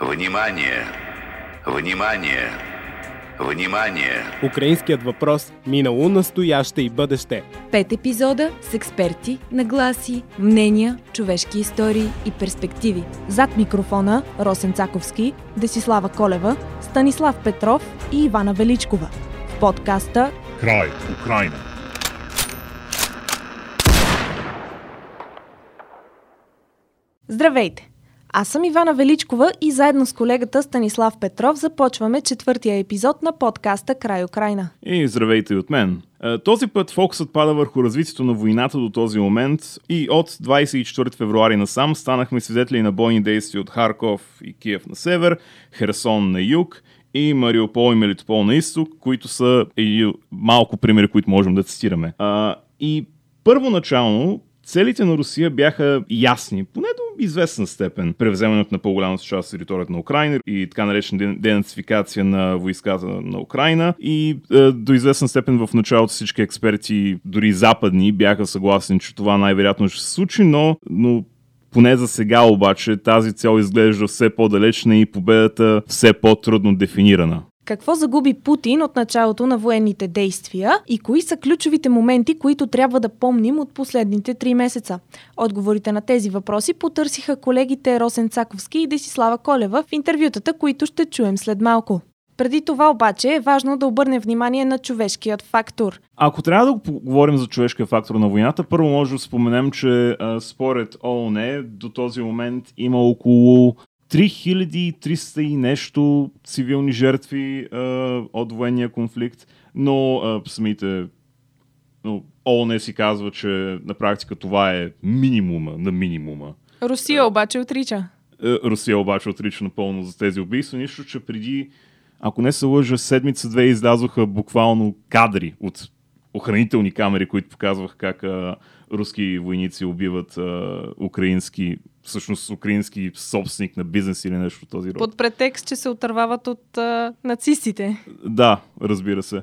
Внимание! Внимание! Внимание! Украинският въпрос – минало, настояще и бъдеще. Пет епизода с експерти, нагласи, мнения, човешки истории и перспективи. Зад микрофона Росен Цаковски, Десислава Колева, Станислав Петров и Ивана Величкова. В подкаста Край Украина. Здравейте! Аз съм Ивана Величкова и заедно с колегата Станислав Петров започваме четвъртия епизод на подкаста Край Украина. И здравейте от мен. Е, Този път фокусът пада върху развитието на войната до този момент и от 24 февруари насам станахме свидетели на бойни действия от Харков и Киев на север, Херсон на юг и Мариупол и Мелитопол на изток, които са и малко примери, които можем да цитираме. А, и първоначално Целите на Русия бяха ясни, поне до известна степен. Превземането на по-голямата част от територията на Украина и така наречена денацификация на войската на Украина. И е, до известна степен в началото всички експерти, дори западни, бяха съгласни, че това най-вероятно ще се случи, но, но поне за сега обаче тази цел изглежда все по-далечна и победата все по-трудно дефинирана. Какво загуби Путин от началото на военните действия и кои са ключовите моменти, които трябва да помним от последните три месеца? Отговорите на тези въпроси потърсиха колегите Росен Цаковски и Десислава Колева в интервютата, които ще чуем след малко. Преди това обаче е важно да обърнем внимание на човешкият фактор. Ако трябва да говорим за човешкия фактор на войната, първо може да споменем, че а, според ООН до този момент има около 3300 и нещо цивилни жертви а, от военния конфликт, но а, самите но ООН си казва, че на практика това е минимума на минимума. Русия обаче отрича. Е, Русия обаче отрича напълно за тези убийства, нищо, че преди, ако не се лъжа, седмица-две излязоха буквално кадри от охранителни камери, които показваха как а, руски войници убиват а, украински, всъщност украински собственик на бизнес или нещо от този род. Под претекст, че се отървават от а, нацистите. Да, разбира се.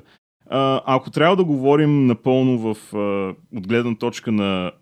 А, ако трябва да говорим напълно в, а, от гледна точка на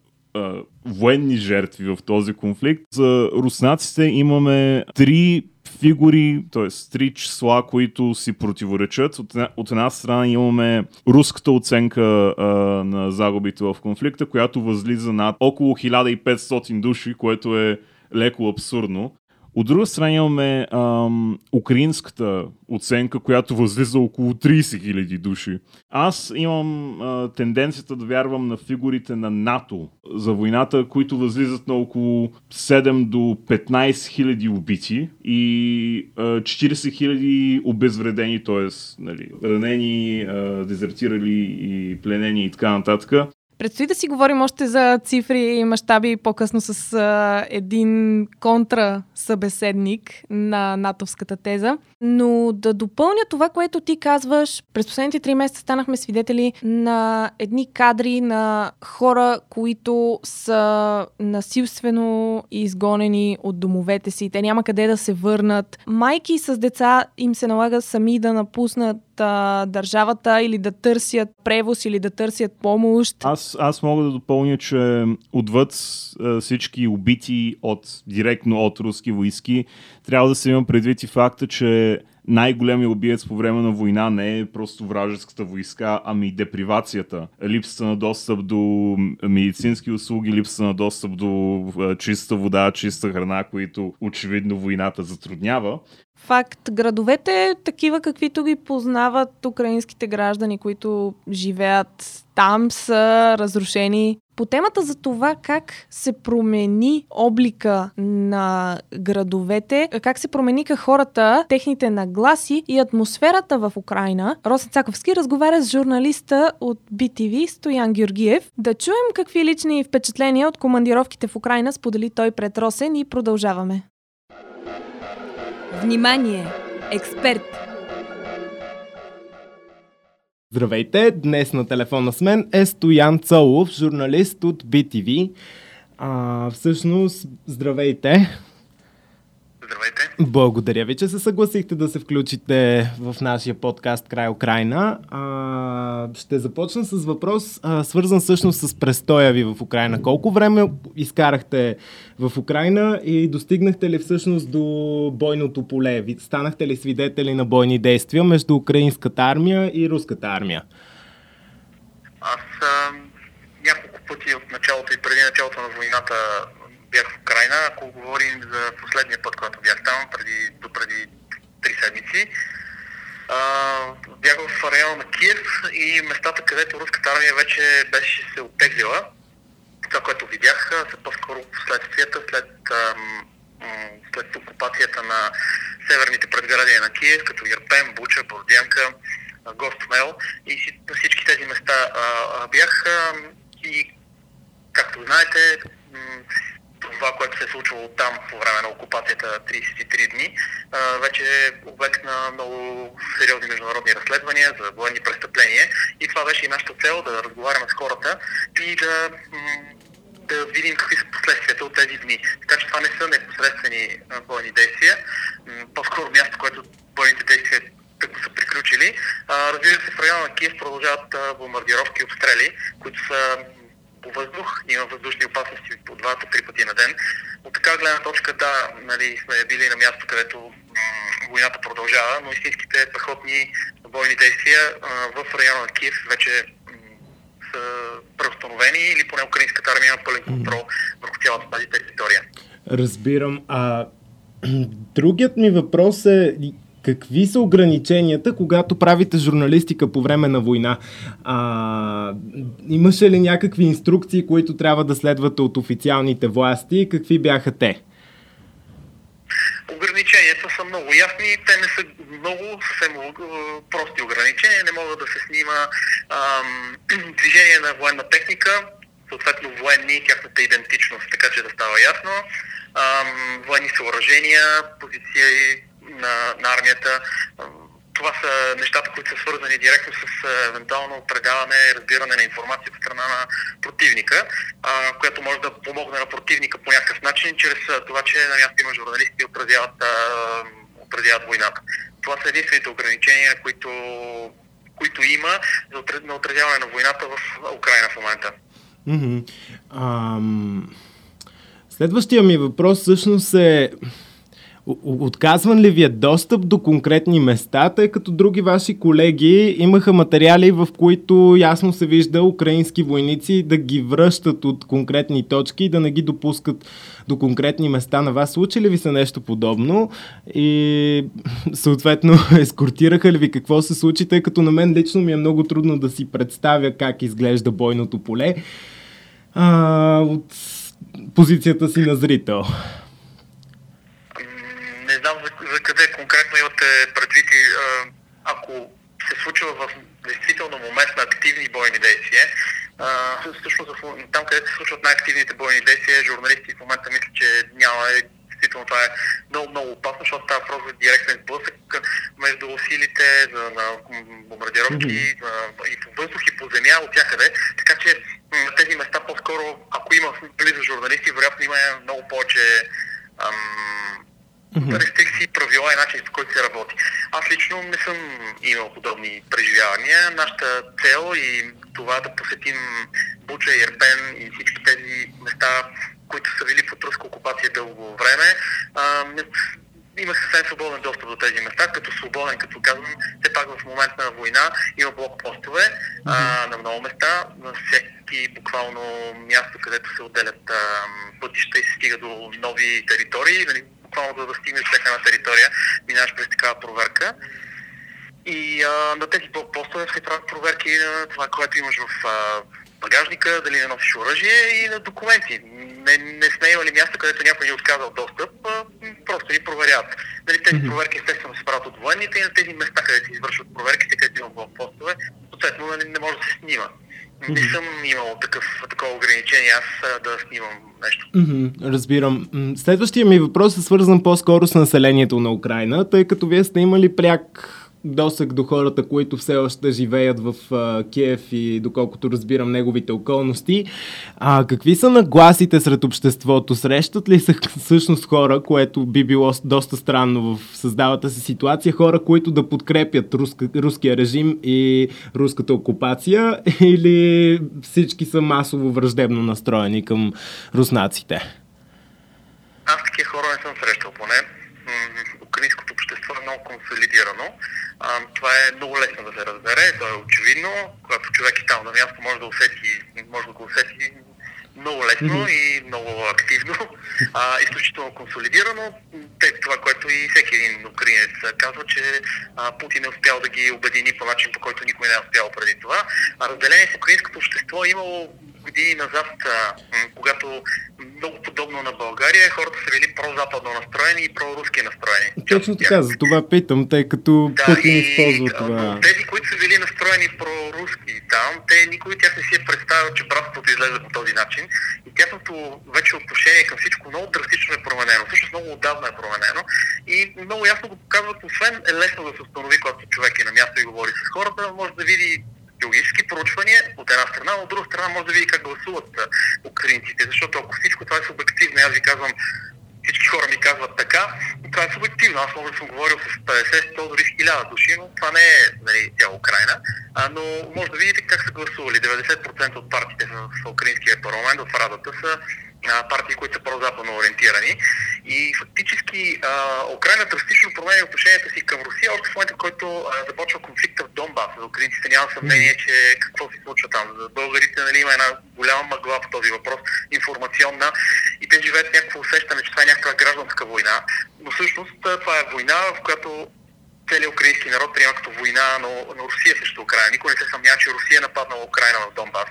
военни жертви в този конфликт, за руснаците имаме три фигури, т.е. три числа, които си противоречат. От една, от една страна имаме руската оценка а, на загубите в конфликта, която възлиза над около 1500 души, което е леко абсурдно. От друга страна имаме ам, украинската оценка, която възлиза около 30 000 души. Аз имам а, тенденцията да вярвам на фигурите на НАТО за войната, които възлизат на около 7 до 15 000 убити и а, 40 000 обезвредени, т.е. Нали, ранени, а, дезертирали и пленени и така нататък. Предстои да си говорим още за цифри и мащаби по-късно с а, един контра събеседник на натовската теза. Но да допълня това, което ти казваш, през последните три месеца станахме свидетели на едни кадри на хора, които са насилствено изгонени от домовете си. Те няма къде да се върнат. Майки с деца им се налага сами да напуснат а, държавата или да търсят превоз или да търсят помощ. Аз, аз мога да допълня, че отвъд а, всички убити от, директно от руски войски, трябва да се има предвид и факта, че най-големият убиец по време на война не е просто вражеската войска, ами депривацията. Липсата на достъп до медицински услуги, липсата на достъп до чиста вода, чиста храна, които очевидно войната затруднява. Факт, градовете, такива каквито ги познават украинските граждани, които живеят там, са разрушени. По темата за това как се промени облика на градовете, как се промениха хората, техните нагласи и атмосферата в Украина, Росен Цаковски разговаря с журналиста от BTV Стоян Георгиев. Да чуем какви лични впечатления от командировките в Украина сподели той пред Росен и продължаваме. Внимание! Експерт! Здравейте! Днес на телефона с мен е Стоян Цолов, журналист от BTV. А, всъщност, здравейте! Здравейте. Благодаря ви, че се съгласихте да се включите в нашия подкаст Край Украина. А, ще започна с въпрос, а, свързан всъщност с престоя ви в Украина. Колко време изкарахте в Украина и достигнахте ли всъщност до бойното поле? Ви станахте ли свидетели на бойни действия между украинската армия и руската армия? Аз а, няколко пъти от началото и преди началото на войната бях в Украина. Ако говорим за последния път, който бях там, преди, до преди три седмици, а, бях в района на Киев и местата, където руската армия вече беше се оттеглила. Това, което видях, са по-скоро последствията след, след окупацията на северните предградия на Киев, като Ирпен, Буча, Бордянка, Гостмел и всички тези места а, бях а, и както знаете, това, което се е случвало там по време на окупацията 33 дни, вече е обект на много сериозни международни разследвания за военни престъпления. И това беше и нашата цел да разговаряме с хората и да, да видим какви са последствията от тези дни. Така че това не са непосредствени военни действия. По-скоро място, което военните действия като са приключили. разбира се, в района на Киев продължават бомбардировки и обстрели, които са по въздух, има въздушни опасности по два-три пъти на ден. От така гледна точка, да, нали, сме били на място, където войната продължава, но истинските пехотни бойни действия а, в района на Киев вече са преустановени или поне украинската армия има пълен контрол върху цялата тази територия. Разбирам. А другият ми въпрос е какви са ограниченията, когато правите журналистика по време на война? А, имаше ли някакви инструкции, които трябва да следвате от официалните власти? Какви бяха те? Ограниченията са много ясни, те не са много съвсем прости ограничения. Не могат да се снима ам, движение на военна техника, съответно военни и тяхната идентичност, така че да става ясно. Ам, военни съоръжения, позиция и на, на армията. Това са нещата, които са свързани директно с евентуално предаване разбиране на информация от страна на противника, а, която може да помогне на противника по някакъв начин, чрез това, че на място има журналисти и отразяват, а, отразяват войната. Това са единствените ограничения, които, които има за отразяване на войната в Украина в момента. Mm-hmm. Um, следващия ми въпрос всъщност е Отказван ли ви е достъп до конкретни места, тъй като други ваши колеги имаха материали, в които ясно се вижда украински войници да ги връщат от конкретни точки и да не ги допускат до конкретни места на вас? Случи ли ви се нещо подобно? И съответно, ескортираха ли ви какво се случи, тъй като на мен лично ми е много трудно да си представя как изглежда бойното поле а, от позицията си на зрител не знам за, за къде конкретно имате предвид и ако се случва в действително момент на активни бойни действия, всъщност там, където се случват най-активните бойни действия, журналисти в момента мисля, че няма действително това е много, много опасно, защото става въпрос за директен сблъсък между силите за, на бомбардировки mm-hmm. и по въздух и по земя от всякъде. Така че на тези места по-скоро, ако има близо журналисти, вероятно има много повече ам, mm-hmm. рестрикции, правила и начин, по който се работи. Аз лично не съм имал подобни преживявания. Нашата цел и това да посетим Буча, Ерпен и всички тези места, които са били под руска окупация дълго време, а, имах съвсем свободен достъп до тези места, като свободен, като казвам, все пак в момент на война има блокпостове mm-hmm. а, на много места, на всеки буквално място, където се отделят а, пътища и се стига до нови територии. Нали, буквално за да стигнеш всяка една територия, минаваш през такава проверка. И а, на тези блокпостове се правят проверки на това, което имаш в а, багажника, дали не носиш оръжие и на документи. Не, не сме имали място, където някой ни е отказал достъп, а, просто ни проверяват. Дали тези проверки естествено се правят от военните и на тези места, където се извършват проверките, където има блокпостове, съответно нали, не може да се снима. Не съм имал такъв, такова ограничение аз да снимам нещо. Mm-hmm, разбирам. Следващия ми въпрос е свързан по-скоро с населението на Украина, тъй като вие сте имали пряк досък до хората, които все още живеят в а, Киев и доколкото разбирам неговите околности. А, какви са нагласите сред обществото? Срещат ли се всъщност хора, което би било доста странно в създавата се ситуация, хора, които да подкрепят руска, руския режим и руската окупация или всички са масово враждебно настроени към руснаците? Аз такива хора не съм срещал поне общество е много консолидирано. А, това е много лесно да се разбере, то е очевидно. Когато човек е там на място, може да усети, може да го усети много лесно mm-hmm. и много активно, а, изключително консолидирано. Те, това, което и всеки един украинец казва, че а, Путин е успял да ги обедини по начин, по който никой не е успял преди това. А разделение в украинското общество е имало години назад, когато много подобно на България, хората са били прозападно настроени и проруски настроени. Точно така, за това питам, тъй като да, Путин използва това. Тези, които са били настроени проруски там, те никой от тях не си е представил, че братството излезе по този начин и тяхното вече отношение към всичко много драстично е променено. Всъщност много отдавна е променено и много ясно го показват, освен е лесно да се установи, когато човек е на място и говори с хората, може да види геологически проучвания от една страна, от друга страна може да види как гласуват украинците, защото ако всичко това е субективно, аз ви казвам, всички хора ми казват така, но това е субективно. Аз мога да съм говорил с 50, 100, дори 1000 души, но това не е нали, цяла Украина. А, но може да видите как са гласували. 90% от партиите в украинския парламент, в Радата са партии, които са по-западно ориентирани. И фактически а, Украина драстично променя отношението си към Русия, още в момента, в който а, започва конфликта в Донбас. За украинците няма съмнение, че какво се случва там. За българите нали, има една голяма мъгла по този въпрос, информационна, и те живеят някакво усещане, че това е някаква гражданска война. Но всъщност това е война, в която целият украински народ приема като война на, на Русия срещу Украина. Никой не се съмнява, че Русия е нападнала Украина в Донбас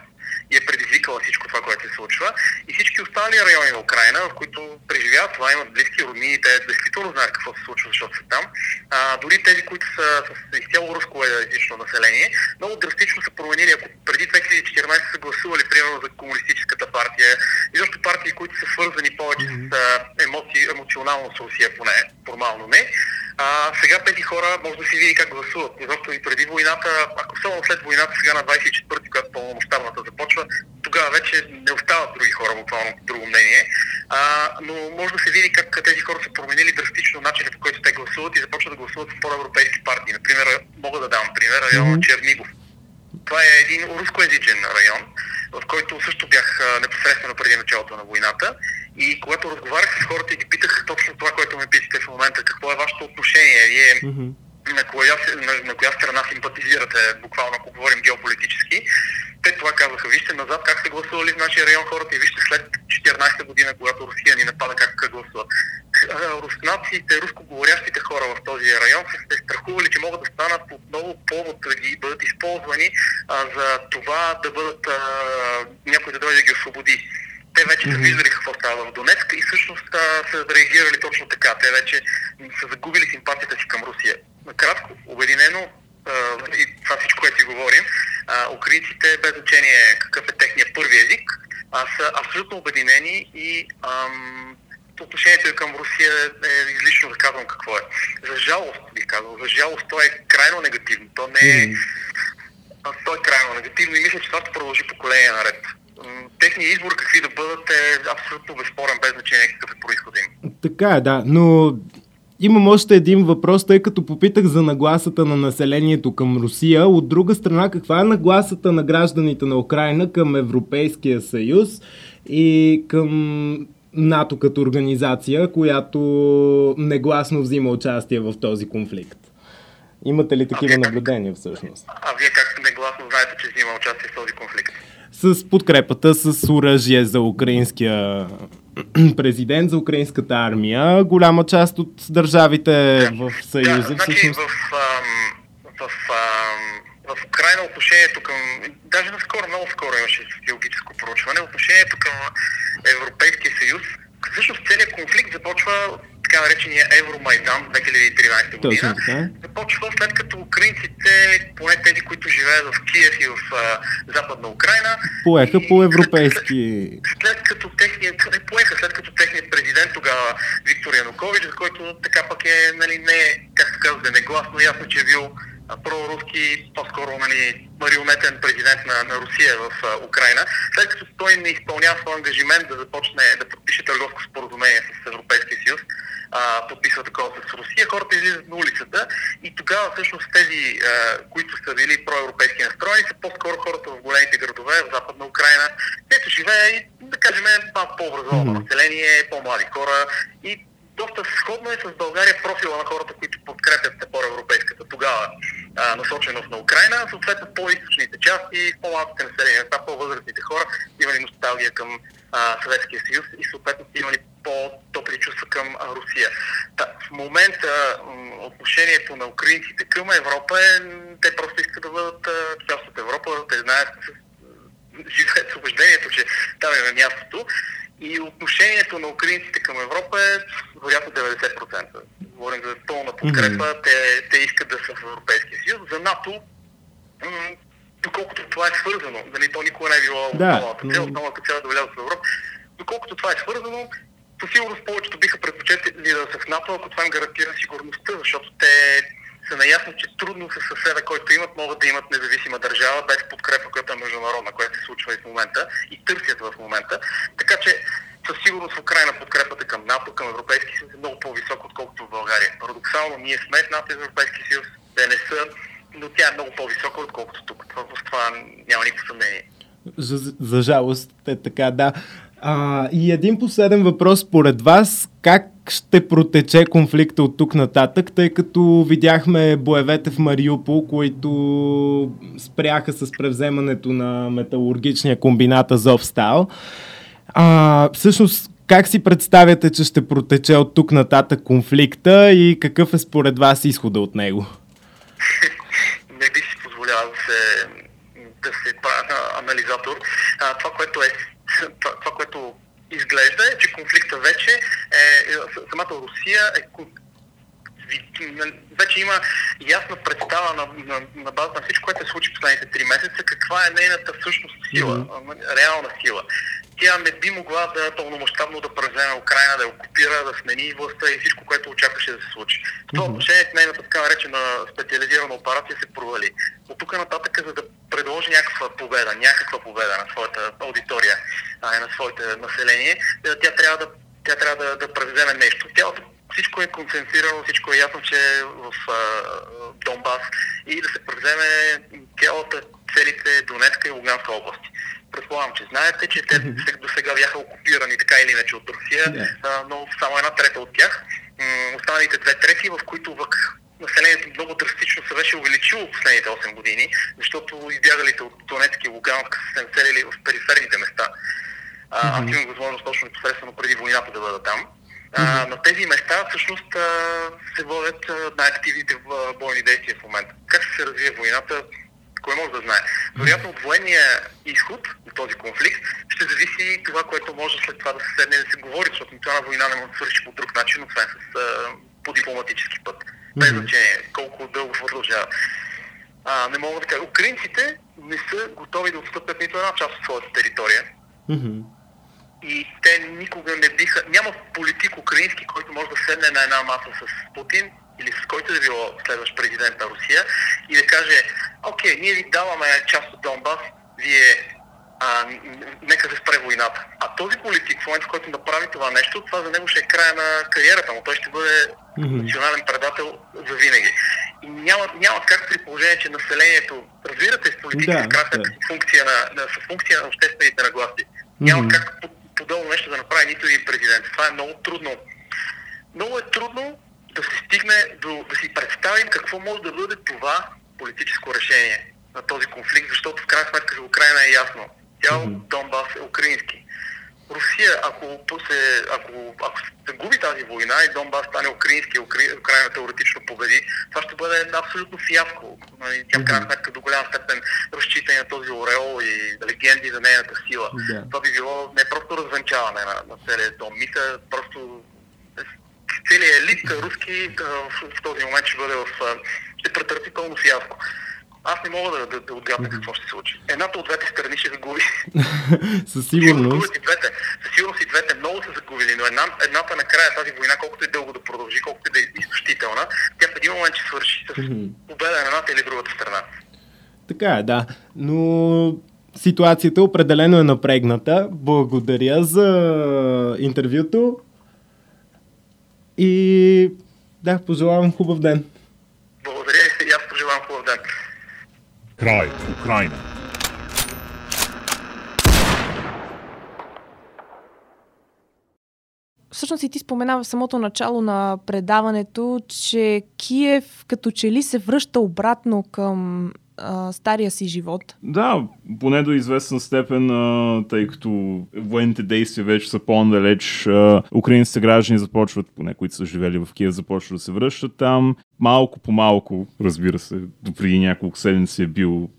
и е предизвикала всичко това, което се случва. И всички останали райони на Украина, в които преживяват това, имат близки роднини, те действително знаят какво се случва, защото са там. А, дори тези, които са с изцяло руско езично население, много драстично са променили. Ако преди 2014 са гласували, примерно, за комунистическата партия, и защо партии, които са свързани повече с емоции, емоционално с Русия, поне формално не, а, сега тези хора може да си види как гласуват. Защото и преди войната, ако само след войната, сега на 24-ти, когато пълномащабната започва, тогава вече не остават други хора, буквално друго мнение. А, но може да се види как тези хора са променили драстично начинът по който те гласуват и започват да гласуват в по-европейски партии. Например, мога да дам пример, район. Чернигов. Това е един рускоязичен район, в който също бях непосредствено преди началото на войната. И когато разговарях с хората и ги питах точно това, което ме питате в момента, какво е вашето отношение, вие mm-hmm. на, коя, на, на коя страна симпатизирате, буквално ако говорим геополитически, те това казаха, вижте назад как са гласували в нашия район хората и вижте след 14-та година, когато Русия ни напада, как гласуват. Руснаците, рускоговорящите хора в този район са се страхували, че могат да станат отново повод да ги бъдат използвани а, за това да бъдат а, някой да дойде да ги освободи те вече са виждали какво става в Донецк и всъщност са реагирали точно така. Те вече са загубили симпатията си към Русия. Накратко, обединено, и това всичко, което си говорим, украинците, без значение какъв е техния първи език, са абсолютно обединени и ам, отношението към Русия е излишно да казвам какво е. За жалост, бих казал, за жалост то е крайно негативно. То не е... То е крайно негативно и мисля, че това ще продължи поколение наред техният избор какви да бъдат е абсолютно безспорен, без значение какъв е происхода им. Така е, да, но Имам още един въпрос, тъй като попитах за нагласата на населението към Русия. От друга страна, каква е нагласата на гражданите на Украина към Европейския съюз и към НАТО като организация, която негласно взима участие в този конфликт? Имате ли такива наблюдения всъщност? А вие как негласно знаете, че взима участие в този конфликт? С подкрепата с оръжие за украинския президент, за украинската армия. Голяма част от държавите в Съюза да, значи всъщност... в, в, в, в Украина отношението към... Даже наскоро, много скоро имаше социологическо проучване. Отношението към Европейския съюз всъщност целият конфликт започва така наречения Евромайдан 2013 година. Започва след като украинците, поне тези, които живеят в Киев и в а, Западна Украина, поеха по европейски. След, след като техният, не поеха, след като техният президент тогава Виктор Янукович, за който така пък е, нали, не както казвате, негласно, ясно, че е бил проруски, по-скоро нали, марионетен президент на, на Русия в а, Украина, след като той не изпълнява своя ангажимент да започне да подпише търговско споразумение с Европейския съюз, а, подписва такова с Русия, хората излизат на улицата и тогава всъщност тези, а, които са били проевропейски настроени, са по-скоро хората в големите градове, в Западна Украина, където живее и, да кажем, малко по-образовано mm-hmm. население, по-млади хора и доста сходно е с България профила на хората, които подкрепят по-европейската тогава а, насоченост на Украина, съответно по-источните части, по-малките населения, места, по-възрастните хора имали носталгия към Съветския съюз и съответно имали по-топли чувства към а, Русия. Та, в момента отношението на украинците към Европа е, те просто искат да бъдат част от Европа, те знаят, живеят с убеждението, че там е мястото и отношението на украинците към Европа е вероятно 90%. Говорим за пълна подкрепа. Mm-hmm. Те, те искат да са в Европейския съюз. За НАТО, м- доколкото това е свързано, нали, то никога не е било да. основната цел, основната цел е да влязат в Европа, доколкото това е свързано, със сигурност повечето биха предпочетили да са в НАТО, ако това им гарантира сигурността, защото те са наясно, че трудно с съседа, който имат, могат да имат независима държава без подкрепа, която е международна, която се случва и в момента и търсят в момента. Така че със сигурност в Украина подкрепата към НАТО, към Европейския съюз е много по-висока, отколкото в България. Парадоксално, ние сме в НАТО и Европейския съюз, те не са, но тя е много по-висока, отколкото тук. В това няма никакво съмнение. За, за жалост е така, да. А, и един последен въпрос според вас. Как ще протече конфликта от тук нататък, тъй като видяхме боевете в Мариупол, които спряха с превземането на металургичния комбинат Азовстал. А, всъщност, как си представяте, че ще протече от тук нататък конфликта и какъв е според вас изхода от него? Не би си позволявал да се, да се правя анализатор. А, това, което е това, това, което изглежда е, че конфликта вече е, самата Русия е вече има ясна представа на, на, на базата на всичко, което се случи последните три месеца, каква е нейната всъщност сила, mm-hmm. реална сила тя не би могла да пълномащабно да превземе Украина, да я окупира, да смени властта и всичко, което очакваше да се случи. В това отношение нейната така наречена специализирана операция се провали. От тук нататък, за да предложи някаква победа, някаква победа на своята аудитория, на своите население, е, тя трябва да, тя трябва да, да превземе нещо. Тялото всичко е концентрирано, всичко е ясно, че е в а, Донбас и да се превземе цялата целите Донецка и Луганска области предполагам, че знаете, че те mm-hmm. до сега бяха окупирани така или иначе от Русия, yeah. но само една трета от тях. Останалите две трети, в които вък населението много драстично се беше увеличило в последните 8 години, защото избягалите от Донецк и Луганск са се населили в периферните места. Mm-hmm. Аз имам възможност точно непосредствено преди войната да бъда там. Mm-hmm. на тези места всъщност се водят най-активните бойни действия в момента. Как ще се развие войната, кой може да знае. Вероятно от военния изход на този конфликт ще зависи това, което може след това да се седне да се говори, защото това на война не може да свърши по друг начин, освен с, а, по дипломатически път. Без значение колко дълго продължава. А, не мога да кажа. Украинците не са готови да отстъпят нито една част от своята територия. Mm-hmm. И те никога не биха... Няма политик украински, който може да седне на една маса с Путин или с който да било следващ президент на Русия и да каже, окей, ние ви даваме част от Донбас, вие а, нека се спре войната. А този политик, в момента в който направи това нещо, това за него ще е края на кариерата му. Той ще бъде mm-hmm. национален предател за винаги. И няма, няма как при положение, че населението, разбирате, с политика да, красна да. функция на, на, с функция на обществените нагласи. Mm-hmm. Няма как подобно нещо да направи нито един президент. Това е много трудно. Много е трудно да се стигне до, да си представим какво може да бъде това политическо решение на този конфликт, защото в крайна сметка за Украина е ясно. Цял. Донбас е украински. Русия, ако, се, ако, ако се губи тази война и Донбас стане украински, Украина теоретично победи, това ще бъде абсолютно фиаско. Нали, тя в крайна сметка до голям степен разчита на този ореол и легенди за нейната сила. Yeah. Това би било не просто развенчаване на, на целия дом. Мисля, просто целият елит руски в, в този момент ще бъде в, ще претърпи пълно фиаско. Аз не мога да, да, да отгадна какво ще се случи. Едната от двете страни ще загуби. Със сигурност. И двете. Със сигурност и двете много са загубили, но една, едната накрая тази война, колкото е дълго да продължи, колкото е да е изтощителна, тя в един момент ще свърши с победа на едната или другата страна. Така е, да. Но ситуацията определено е напрегната. Благодаря за интервюто. И да, пожелавам хубав ден. Благодаря и аз пожелавам хубав ден. Край, Украина. Всъщност и ти спомена в самото начало на предаването, че Киев като че ли се връща обратно към а, стария си живот. Да, поне до известна степен, а, тъй като военните действия вече са по-надалеч, а, украинските граждани започват, поне които са живели в Киев, започват да се връщат там. Малко по малко, разбира се, до преди няколко седмици е бил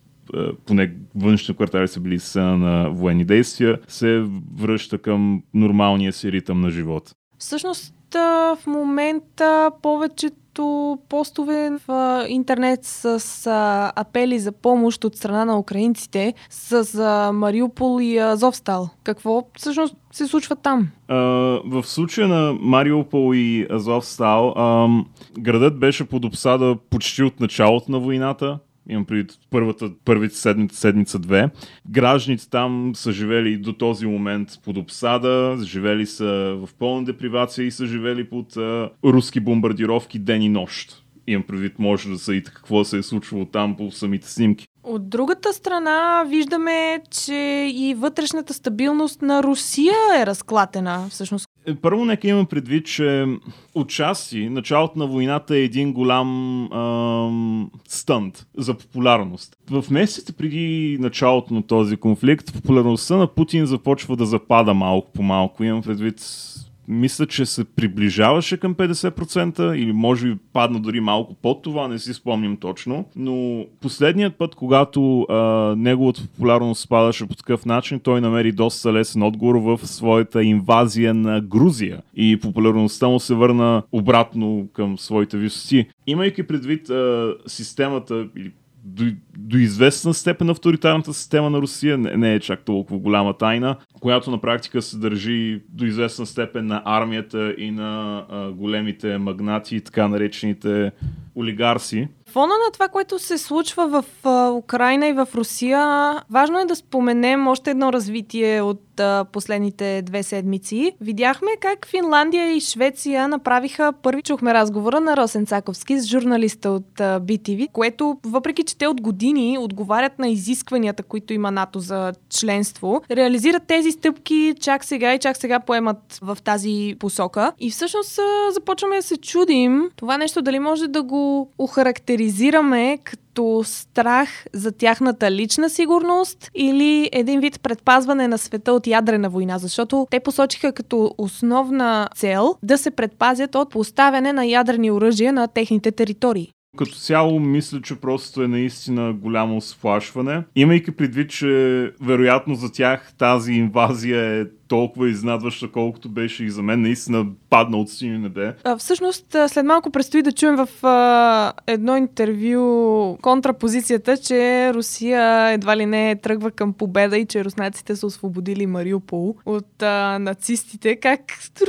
поне външни квартали са били сцена на военни действия, се връща към нормалния си ритъм на живот. Всъщност в момента повечето постове в интернет с а, апели за помощ от страна на украинците с а, Мариупол и Азовстал. Какво всъщност се случва там? А, в случая на Мариупол и Азовстал, а, градът беше под обсада почти от началото на войната. Имам преди първата, първите седмица, седмица-две. Гражданите там са живели до този момент под обсада, живели са в пълна депривация и са живели под а, руски бомбардировки ден и нощ. Имам предвид, може да съдите какво се е случвало там по самите снимки. От другата страна виждаме, че и вътрешната стабилност на Русия е разклатена. Всъщност Е, Първо нека има предвид, че отчасти началото на войната е един голям ам, стънт за популярност. В месеците преди началото на този конфликт, популярността на Путин започва да запада малко по малко. Имам предвид мисля, че се приближаваше към 50% или може би падна дори малко под това, не си спомням точно. Но последният път, когато а, неговата популярност спадаше по такъв начин, той намери доста лесен отговор в своята инвазия на Грузия и популярността му се върна обратно към своите висоти. Имайки предвид а, системата или до, до известна степен авторитарната система на Русия не, не е чак толкова голяма тайна, която на практика се държи до известна степен на армията и на а, големите магнати, така наречените олигарси. Фона на това, което се случва в Украина и в Русия, важно е да споменем още едно развитие от последните две седмици. Видяхме как Финландия и Швеция направиха първи чухме разговора на Росен Цаковски с журналиста от BTV, което въпреки, че те от години отговарят на изискванията, които има НАТО за членство, реализират тези стъпки чак сега и чак сега поемат в тази посока. И всъщност започваме да се чудим това нещо дали може да го охарактеризираме като страх за тяхната лична сигурност или един вид предпазване на света от ядрена война, защото те посочиха като основна цел да се предпазят от поставяне на ядрени оръжия на техните територии. Като цяло мисля, че просто е наистина голямо сплашване. Имайки предвид, че вероятно за тях тази инвазия е толкова изнадваща, колкото беше и за мен, наистина падна от сини небе. А, всъщност, след малко предстои да чуем в а, едно интервю контрапозицията, че Русия едва ли не тръгва към победа и че руснаците са освободили Мариупол от а, нацистите. Как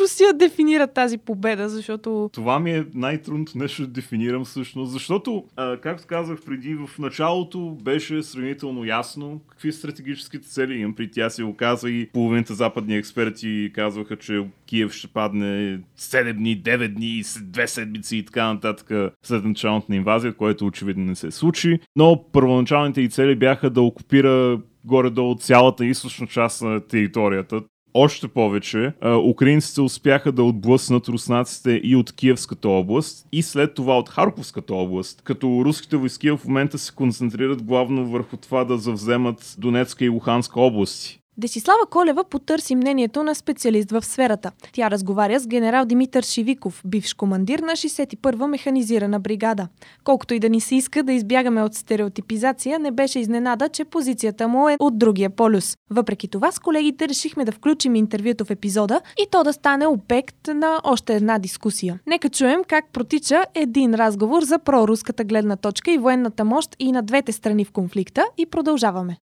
Русия дефинира тази победа, защото... Това ми е най-трудното нещо да дефинирам всъщност, защото, а, както казах преди, в началото беше сравнително ясно какви стратегическите цели. Имам при тя си го каза и половината западни експерти казваха, че Киев ще падне 7 дни, 9 дни, 2 седмици и така нататък след началото на инвазия, което очевидно не се случи. Но първоначалните и цели бяха да окупира горе-долу цялата източна част на територията. Още повече, украинците успяха да отблъснат руснаците и от Киевската област и след това от Харковската област, като руските войски в момента се концентрират главно върху това да завземат Донецка и Луханска области. Десислава Колева потърси мнението на специалист в сферата. Тя разговаря с генерал Димитър Шивиков, бивш командир на 61-а механизирана бригада. Колкото и да ни се иска да избягаме от стереотипизация, не беше изненада, че позицията му е от другия полюс. Въпреки това, с колегите решихме да включим интервюто в епизода и то да стане обект на още една дискусия. Нека чуем как протича един разговор за проруската гледна точка и военната мощ и на двете страни в конфликта и продължаваме.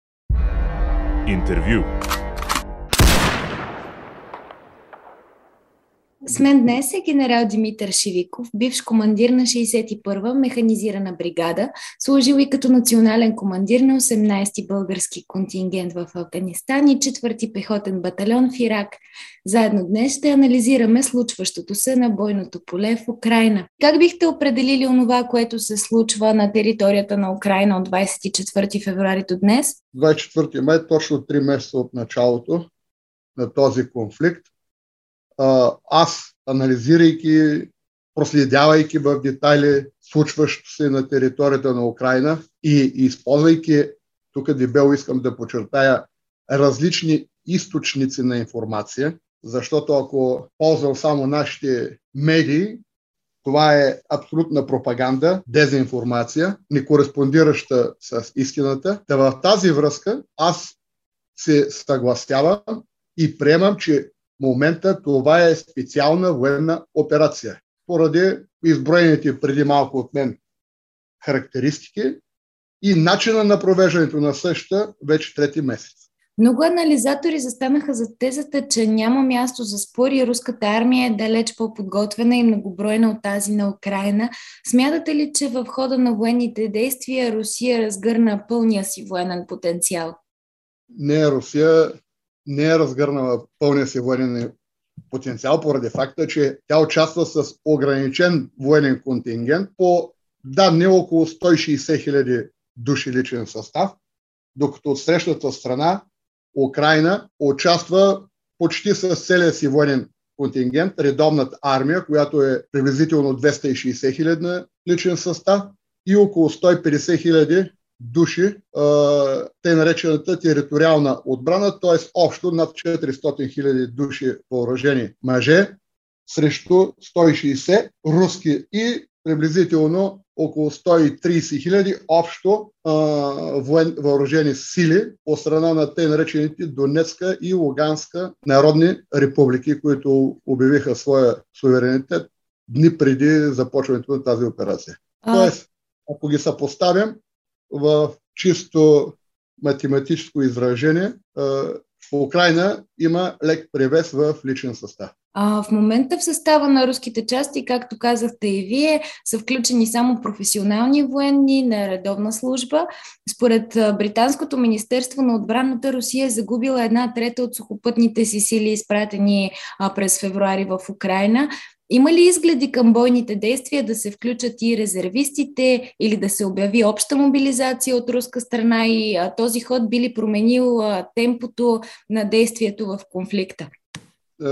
Интервю. С мен днес е генерал Димитър Шивиков, бивш командир на 61-а механизирана бригада, служил и като национален командир на 18-ти български контингент в Афганистан и 4-ти пехотен батальон в Ирак. Заедно днес ще анализираме случващото се на бойното поле в Украина. Как бихте определили онова, което се случва на територията на Украина от 24 февруари до днес? 24 май, точно 3 месеца от началото на този конфликт, аз, анализирайки, проследявайки в детайли случващото се на територията на Украина и използвайки, тук дебело искам да подчертая, различни източници на информация, защото ако ползвам само нашите медии, това е абсолютна пропаганда, дезинформация, не кореспондираща с истината. Та в тази връзка аз се съгласявам и приемам, че момента това е специална военна операция. Поради изброените преди малко от мен характеристики и начина на провеждането на същата вече трети месец. Много анализатори застанаха за тезата, че няма място за спори. Руската армия е далеч по-подготвена и многобройна от тази на Украина. Смятате ли, че в хода на военните действия Русия разгърна пълния си военен потенциал? Не, Русия не е разгърнала пълния си военен потенциал поради факта, че тя участва с ограничен военен контингент по данни около 160 хиляди души личен състав, докато от срещната страна Украина участва почти с целия си военен контингент, редовната армия, която е приблизително 260 хиляди личен състав и около 150 хиляди души, те наречената териториална отбрана, т.е. общо над 400 хиляди души въоръжени мъже срещу 160 руски и приблизително около 130 хиляди общо а, воен, въоръжени сили по страна на те наречените Донецка и Луганска народни републики, които обявиха своя суверенитет дни преди започването на тази операция. А... Тоест, ако ги съпоставям, в чисто математическо изражение, Украина има лек превес в личен състав. А, в момента в състава на руските части, както казахте и вие, са включени само професионални военни на редовна служба. Според Британското министерство на отбраната, Русия е загубила една трета от сухопътните си сили, изпратени през февруари в Украина. Има ли изгледи към бойните действия да се включат и резервистите или да се обяви обща мобилизация от руска страна и а, този ход би ли променил а, темпото на действието в конфликта? Е,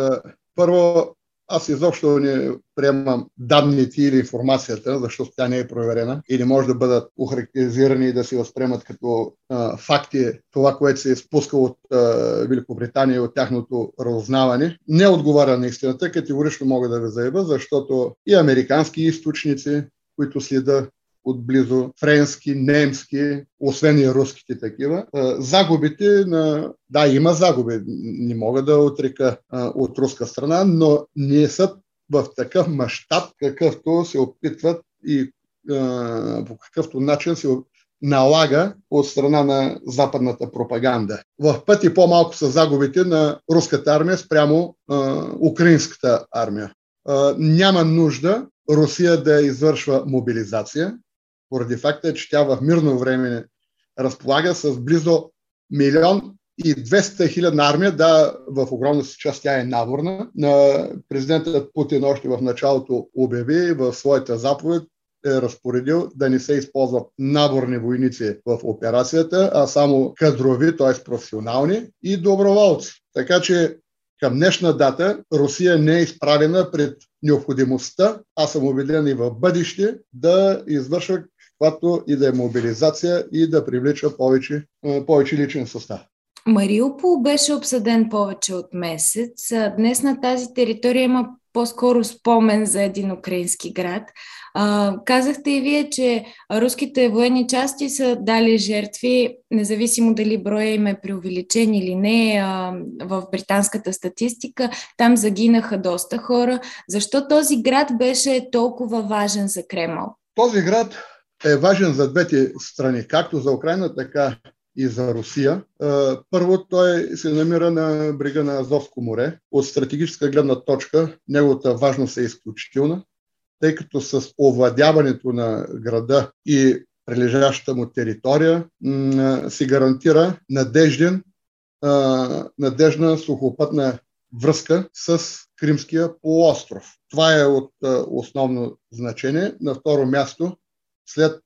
първо, аз изобщо не приемам данните или информацията, защото тя не е проверена и не може да бъдат охарактеризирани и да се възприемат като а, факти това, което се е спускало от а, Великобритания и от тяхното разузнаване. Не отговаря на истината, категорично мога да ви заявя, защото и американски източници, които следа отблизо френски, немски, освен и руските такива. Загубите на... Да, има загуби, не мога да отрека от руска страна, но не са в такъв мащаб, какъвто се опитват и по какъвто начин се налага от страна на западната пропаганда. В пъти по-малко са загубите на руската армия спрямо а, украинската армия. А, няма нужда Русия да извършва мобилизация поради факта, че тя в мирно време разполага с близо милион и 200 хилядна армия, да, в огромна си част тя е наборна. Президентът Путин още в началото обяви в своята заповед е разпоредил да не се използват наборни войници в операцията, а само кадрови, т.е. професионални и доброволци. Така че към днешна дата Русия не е изправена пред необходимостта, аз съм убеден и в бъдеще, да извършва каквато и да е мобилизация и да привлича повече, повече личен състав. Мариупол беше обсъден повече от месец. Днес на тази територия има по-скоро спомен за един украински град. А, казахте и вие, че руските военни части са дали жертви, независимо дали броя им е преувеличен или не. А, в британската статистика там загинаха доста хора. Защо този град беше толкова важен за Кремъл? Този град е важен за двете страни, както за Украина, така и за Русия. Първо, той се намира на брега на Азовско море. От стратегическа гледна точка, неговата важност е изключителна, тъй като с овладяването на града и прилежащата му територия се гарантира надежден, надежна сухопътна връзка с Кримския полуостров. Това е от основно значение. На второ място, след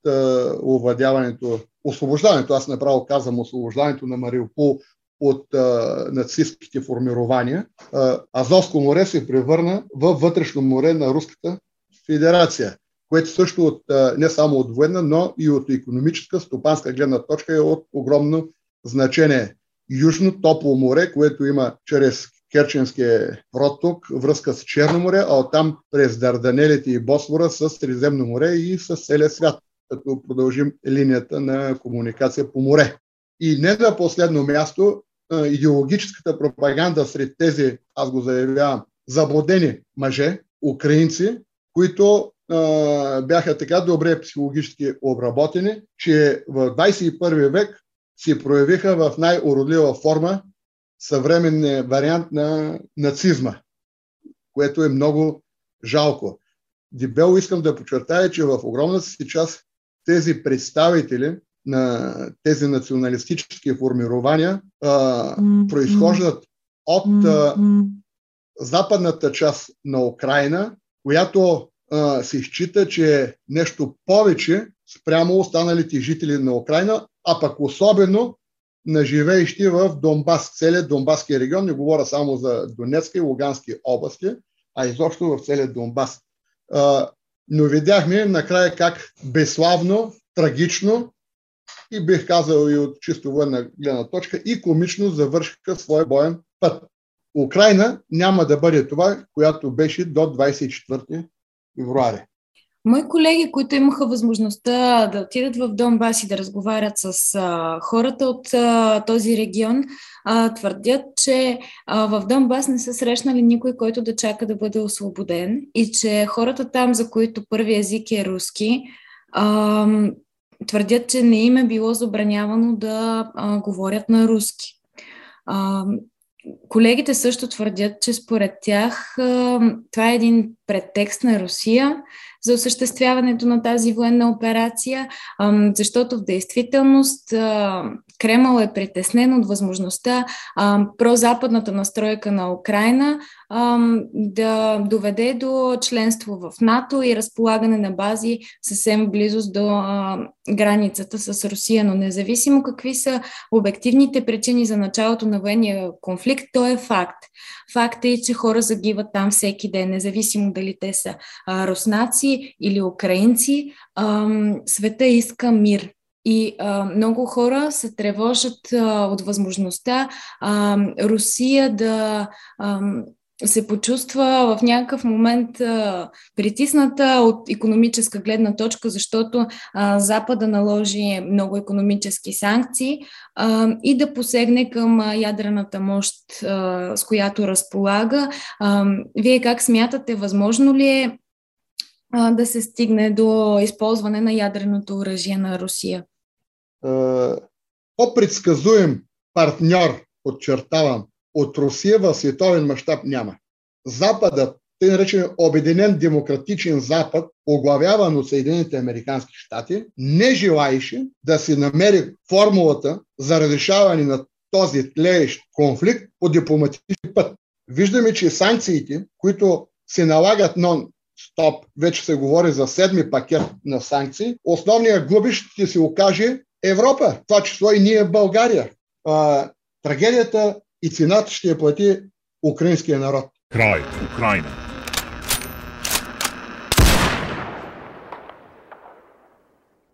овладяването, освобождаването, аз направо казвам освобождаването на Мариупол от а, нацистските формирования, а, Азовско море се превърна във вътрешно море на Руската федерация, което също от, а, не само от военна, но и от економическа, стопанска гледна точка е от огромно значение. Южно топло море, което има чрез Керченския проток, връзка с Черно море, а оттам през Дарданелите и Босфора с Средиземно море и с целия свят, като продължим линията на комуникация по море. И не на последно място, идеологическата пропаганда сред тези, аз го заявявам, заблудени мъже, украинци, които а, бяха така добре психологически обработени, че в 21 век се проявиха в най-уродлива форма съвременния вариант на нацизма, което е много жалко. Дебело искам да подчертая, че в огромната си част тези представители на тези националистически формирования а, произхождат от а, западната част на Украина, която а, се изчита, че е нещо повече спрямо останалите жители на Украина, а пък особено на живеещи в Донбас, целият Донбаски регион, не говоря само за Донецка и Лугански области, а изобщо в целият Донбас. Но видяхме накрая как безславно, трагично и бих казал и от чисто военна гледна точка и комично завършиха своя боен път. Украина няма да бъде това, която беше до 24 февруари. Мои колеги, които имаха възможността да отидат в Донбас и да разговарят с а, хората от а, този регион, а, твърдят, че а, в Донбас не са срещнали никой, който да чака да бъде освободен и че хората там, за които първи език е руски, а, твърдят, че не им е било забранявано да а, говорят на руски. А, Колегите също твърдят, че според тях това е един претекст на Русия за осъществяването на тази военна операция, защото в действителност Кремъл е притеснен от възможността прозападната настройка на Украина да доведе до членство в НАТО и разполагане на бази съвсем близост до границата с Русия. Но независимо какви са обективните причини за началото на военния конфликт, то е факт. Факт е, че хора загиват там всеки ден, независимо дали те са руснаци или украинци. Света иска мир. И а, много хора се тревожат а, от възможността а, Русия да а, се почувства в някакъв момент а, притисната от економическа гледна точка, защото а, Запада наложи много економически санкции а, и да посегне към а, ядрената мощ, а, с която разполага. А, вие как смятате, възможно ли е да се стигне до използване на ядреното оръжие на Русия? по-предсказуем партньор, подчертавам, от Русия в световен мащаб няма. Западът, тъй наречен Обединен демократичен Запад, оглавяван от Съединените Американски щати, не желаеше да се намери формулата за разрешаване на този тлеещ конфликт по дипломатичен път. Виждаме, че санкциите, които се налагат нон-стоп, вече се говори за седми пакет на санкции, основният глъбищ ще се окаже Европа, това число и ние България. А, трагедията и цената ще я плати украинския народ. Край. Украина.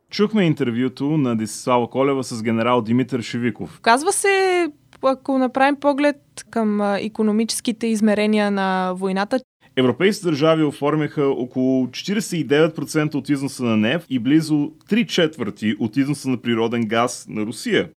Чухме интервюто на Десислава Колева с генерал Димитър Шевиков. Казва се, ако направим поглед към економическите измерения на войната, Европейските държави оформяха около 49% от износа на нефт и близо 3 четвърти от износа на природен газ на Русия.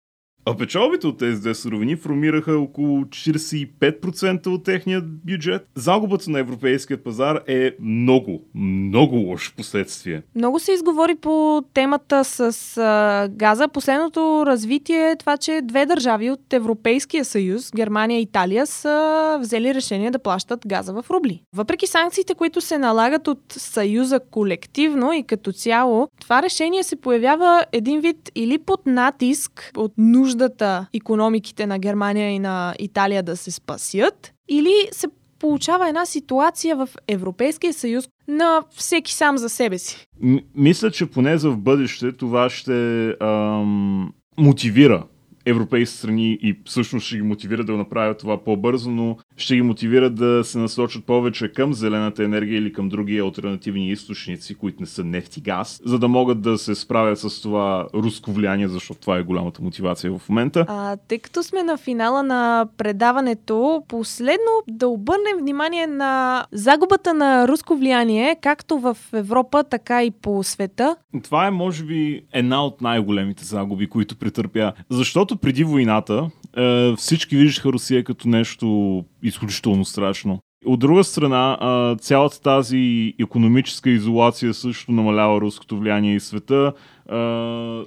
А печалбите от тези две суровини формираха около 45% от техния бюджет. Загубата на европейския пазар е много, много лошо последствие. Много се изговори по темата с а, газа. Последното развитие е това, че две държави от Европейския съюз, Германия и Италия, са взели решение да плащат газа в рубли. Въпреки санкциите, които се налагат от Съюза колективно и като цяло, това решение се появява един вид или под натиск от нуждата економиките на Германия и на Италия да се спасят, или се получава една ситуация в Европейския съюз на всеки сам за себе си. М- мисля, че поне за в бъдеще това ще ам, мотивира европейски страни и всъщност ще ги мотивира да го направят това по-бързо, но ще ги мотивира да се насочат повече към зелената енергия или към други альтернативни източници, които не са нефт и газ, за да могат да се справят с това руско влияние, защото това е голямата мотивация в момента. А, тъй като сме на финала на предаването, последно да обърнем внимание на загубата на руско влияние, както в Европа, така и по света. Това е, може би, една от най-големите загуби, които претърпя. Защото преди войната е, всички виждаха Русия като нещо изключително страшно. От друга страна, цялата тази економическа изолация също намалява руското влияние и света. Е,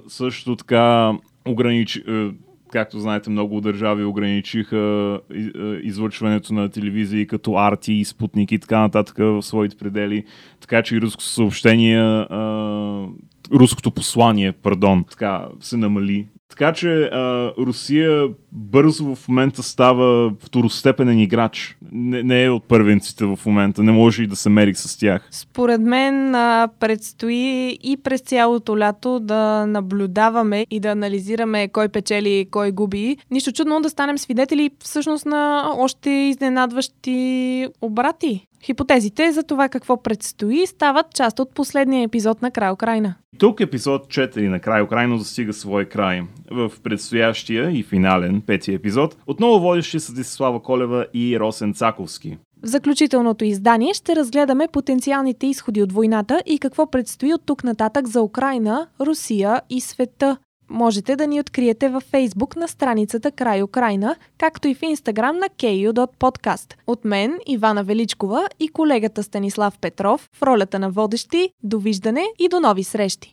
също така ограничи, е, както знаете, много държави ограничиха излъчването на телевизии като Арти и Спутник и така нататък в своите предели. Така че и руското съобщение, руското послание, пардон, така се намали така че а, Русия бързо в момента става второстепенен играч. Не, не е от първенците в момента, не може и да се мери с тях. Според мен а, предстои и през цялото лято да наблюдаваме и да анализираме кой печели и кой губи. Нищо чудно да станем свидетели всъщност на още изненадващи обрати. Хипотезите за това какво предстои стават част от последния епизод на Край Украина. Тук епизод 4 на Край Украина достига свой край. В предстоящия и финален пети епизод отново водещи са Десислава Колева и Росен Цаковски. В заключителното издание ще разгледаме потенциалните изходи от войната и какво предстои от тук нататък за Украина, Русия и света. Можете да ни откриете във Фейсбук на страницата Край Украина, както и в Инстаграм на KU.podcast. От мен, Ивана Величкова и колегата Станислав Петров в ролята на водещи, довиждане и до нови срещи!